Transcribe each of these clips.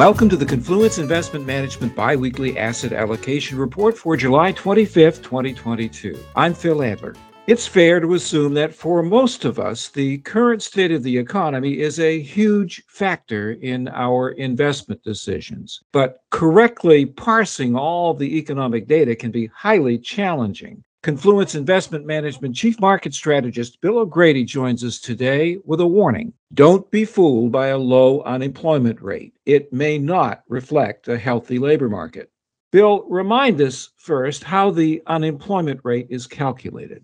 Welcome to the Confluence Investment Management Biweekly Asset Allocation Report for July 25th, 2022. I'm Phil Adler. It's fair to assume that for most of us, the current state of the economy is a huge factor in our investment decisions. But correctly parsing all the economic data can be highly challenging. Confluence Investment Management Chief Market Strategist Bill O'Grady joins us today with a warning. Don't be fooled by a low unemployment rate. It may not reflect a healthy labor market. Bill, remind us first how the unemployment rate is calculated.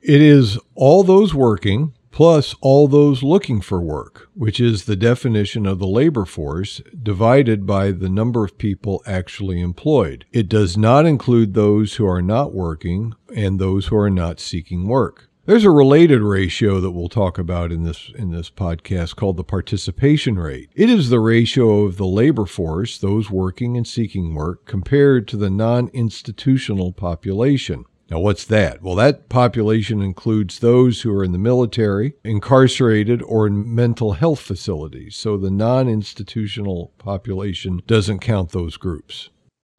It is all those working plus all those looking for work, which is the definition of the labor force divided by the number of people actually employed. It does not include those who are not working and those who are not seeking work. There's a related ratio that we'll talk about in this in this podcast called the participation rate. It is the ratio of the labor force, those working and seeking work, compared to the non-institutional population. Now, what's that? Well, that population includes those who are in the military, incarcerated, or in mental health facilities. So the non institutional population doesn't count those groups.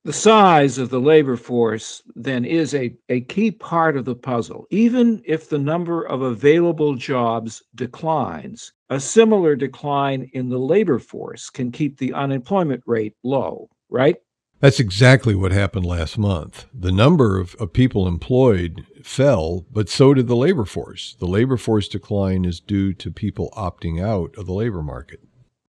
The size of the labor force then is a, a key part of the puzzle. Even if the number of available jobs declines, a similar decline in the labor force can keep the unemployment rate low, right? That's exactly what happened last month. The number of, of, people employed fell, but so did the labor force. The labor force decline is due to people opting out of the labor market.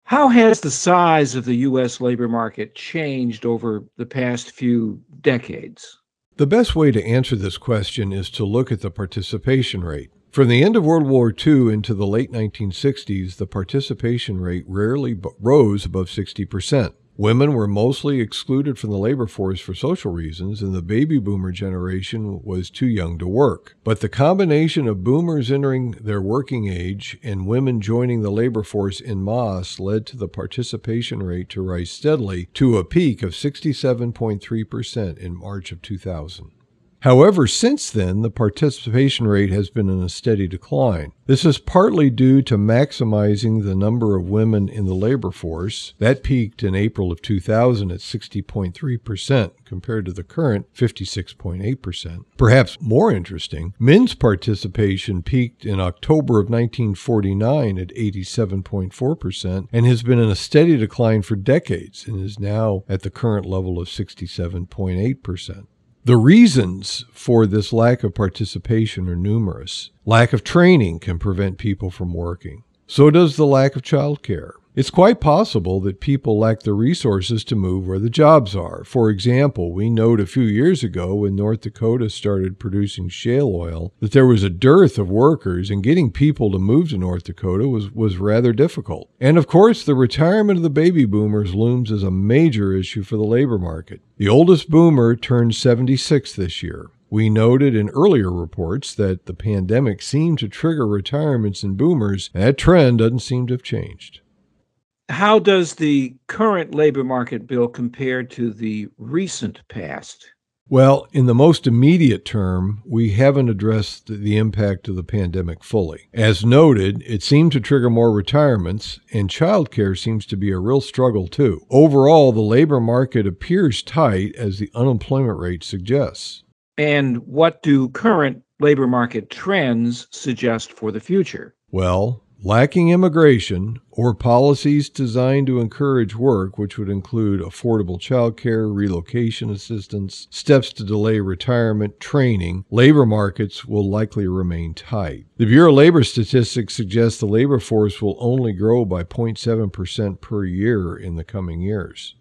How has the size of the U.S. labor market changed over the past few decades? The best way to answer this question is to look at the participation rate. From the end of World War II into the late 1960s, the participation rate rarely rose above 60%. Women were mostly excluded from the labor force for social reasons, and the baby boomer generation was too young to work. But the combination of boomers entering their working age and women joining the labor force in masse led to the participation rate to rise steadily to a peak of 67.3% in March of 2000. However, since then, the participation rate has been in a steady decline. This is partly due to maximizing the number of women in the labor force. That peaked in April of 2000 at 60.3% compared to the current 56.8%. Perhaps more interesting, men's participation peaked in October of 1949 at 87.4% and has been in a steady decline for decades and is now at the current level of 67.8%. The reasons for this lack of participation are numerous. Lack of training can prevent people from working. So does the lack of childcare. It's quite possible that people lack the resources to move where the jobs are. For example, we note a few years ago when North Dakota started producing shale oil that there was a dearth of workers and getting people to move to North Dakota was, was rather difficult. And of course, the retirement of the baby boomers looms as a major issue for the labor market. The oldest boomer turned 76 this year. We noted in earlier reports that the pandemic seemed to trigger retirements in boomers. And that trend doesn't seem to have changed how does the current labor market bill compare to the recent past? Well, in the most immediate term, we haven't addressed the impact of the pandemic fully. As noted, it seemed to trigger more retirements, and childcare seems to be a real struggle too. Overall, the labor market appears tight as the unemployment rate suggests. And what do current labor market trends suggest for the future? Well, Lacking immigration or policies designed to encourage work, which would include affordable child care, relocation assistance, steps to delay retirement, training, labor markets will likely remain tight. The Bureau of Labor Statistics suggests the labor force will only grow by 0.7% per year in the coming years.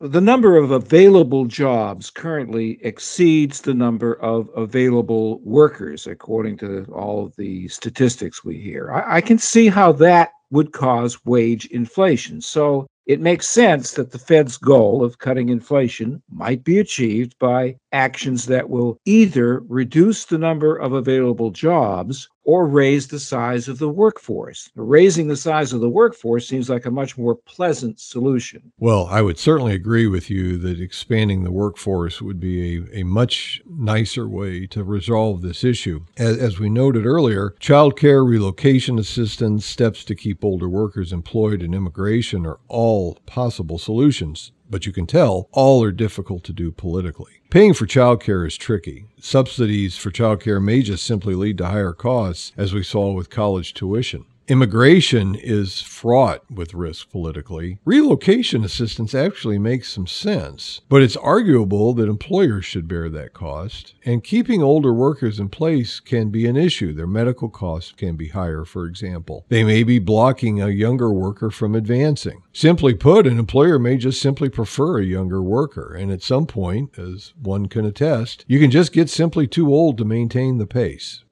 The number of available jobs currently exceeds the number of available workers, according to all the statistics we hear. I, I, can see how that would cause wage inflation. So it makes sense that the Fed's goal of cutting inflation might be achieved by actions that will either reduce the number of available jobs or raise the size of the workforce. Raising the size of the workforce seems like a much more pleasant solution. Well, I would certainly agree with you that expanding the workforce would be a, a much nicer way to resolve this issue. As, as we noted earlier, child care, relocation assistance, steps to keep older workers employed, and immigration are all possible solutions but you can tell all are difficult to do politically. Paying for childcare is tricky. Subsidies for childcare may just simply lead to higher costs, as we saw with college tuition. Immigration is fraught with risk politically. Relocation assistance actually makes some sense, but it's arguable that employers should bear that cost. And keeping older workers in place can be an issue. Their medical costs can be higher, for example. They may be blocking a younger worker from advancing. Simply put, an employer may just simply prefer a younger worker. And at some point, as one can attest, you can just get simply too old to maintain the pace.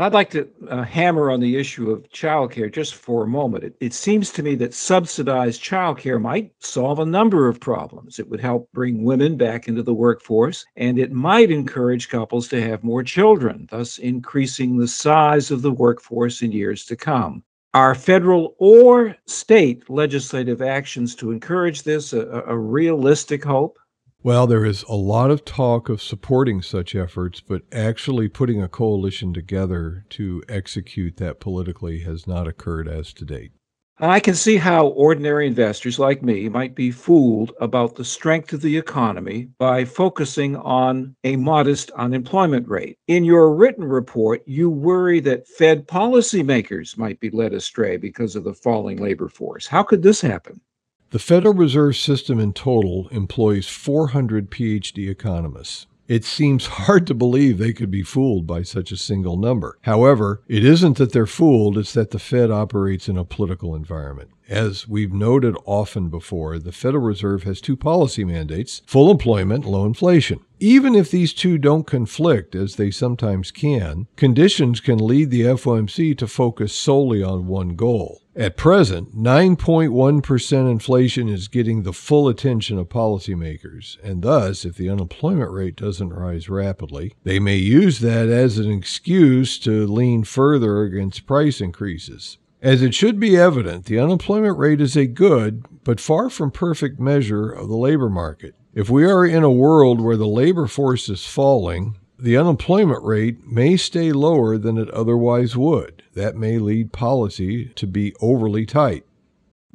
I'd like to uh, hammer on the issue of childcare just for a moment. It, it seems to me that subsidized childcare might solve a number of problems. It would help bring women back into the workforce, and it might encourage couples to have more children, thus increasing the size of the workforce in years to come. Are federal or state legislative actions to encourage this a, a realistic hope? Well, there is a lot of talk of supporting such efforts, but actually putting a coalition together to execute that politically has not occurred as to date. I can see how ordinary investors like me might be fooled about the strength of the economy by focusing on a modest unemployment rate. In your written report, you worry that Fed policymakers might be led astray because of the falling labor force. How could this happen? The Federal Reserve System in total employs 400 PhD economists. It seems hard to believe they could be fooled by such a single number. However, it isn't that they're fooled, it's that the Fed operates in a political environment. As we've noted often before, the Federal Reserve has two policy mandates full employment, low inflation. Even if these two don't conflict, as they sometimes can, conditions can lead the FOMC to focus solely on one goal. At present, 9.1% inflation is getting the full attention of policymakers, and thus, if the unemployment rate doesn't rise rapidly, they may use that as an excuse to lean further against price increases. As it should be evident, the unemployment rate is a good, but far from perfect measure of the labor market. If we are in a world where the labor force is falling, the unemployment rate may stay lower than it otherwise would. That may lead policy to be overly tight.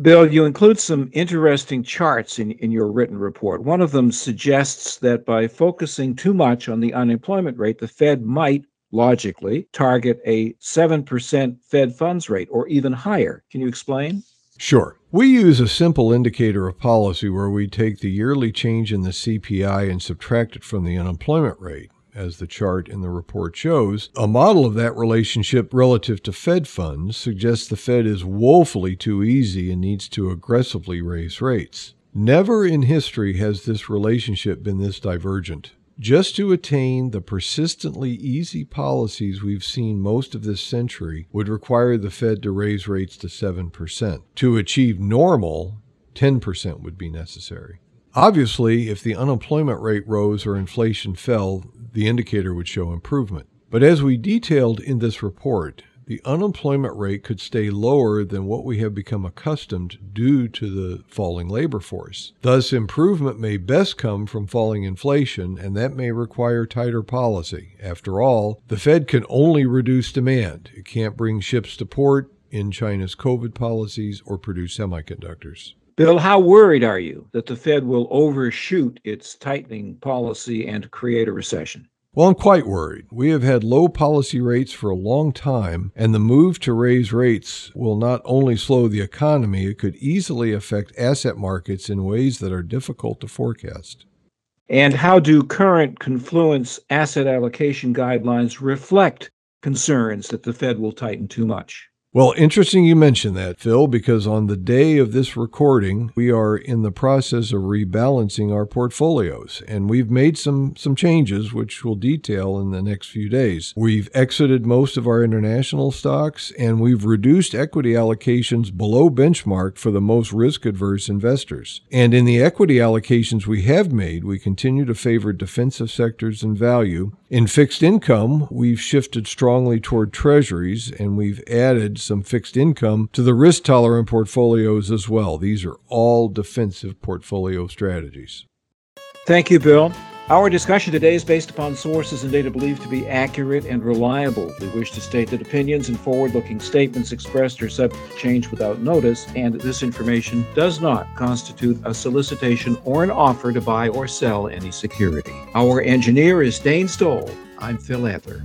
Bill, you include some interesting charts in, in your written report. One of them suggests that by focusing too much on the unemployment rate, the Fed might logically target a 7% Fed funds rate or even higher. Can you explain? Sure. We use a simple indicator of policy where we take the yearly change in the CPI and subtract it from the unemployment rate as the chart in the report shows, a model of that relationship relative to Fed funds suggests the Fed is woefully too easy and needs to aggressively raise rates. Never in history has this relationship been this divergent. Just to attain the persistently easy policies we've seen most of this century would require the Fed to raise rates to 7%. To achieve normal, 10% would be necessary. Obviously, if the unemployment rate rose or inflation fell, the indicator would show improvement. But as we detailed in this report, the unemployment rate could stay lower than what we have become accustomed due to the falling labor force. Thus, improvement may best come from falling inflation, and that may require tighter policy. After all, the Fed can only reduce demand, it can't bring ships to port in China's COVID policies or produce semiconductors. Bill, how worried are you that the Fed will overshoot its tightening policy and create a recession? Well, I'm quite worried. We have had low policy rates for a long time, and the move to raise rates will not only slow the economy, it could easily affect asset markets in ways that are difficult to forecast. And how do current confluence asset allocation guidelines reflect concerns that the Fed will tighten too much? Well, interesting you mentioned that, Phil, because on the day of this recording, we are in the process of rebalancing our portfolios, and we've made some some changes which we'll detail in the next few days. We've exited most of our international stocks and we've reduced equity allocations below benchmark for the most risk-adverse investors. And in the equity allocations we have made, we continue to favor defensive sectors and value In fixed income, we've shifted strongly toward treasuries and we've added some fixed income to the risk tolerant portfolios as well. These are all defensive portfolio strategies. Thank you, Bill. Our discussion today is based upon sources and data believed to be accurate and reliable. We wish to state that opinions and forward looking statements expressed are subject to change without notice, and this information does not constitute a solicitation or an offer to buy or sell any security. Our engineer is Dane Stoll. I'm Phil Adler.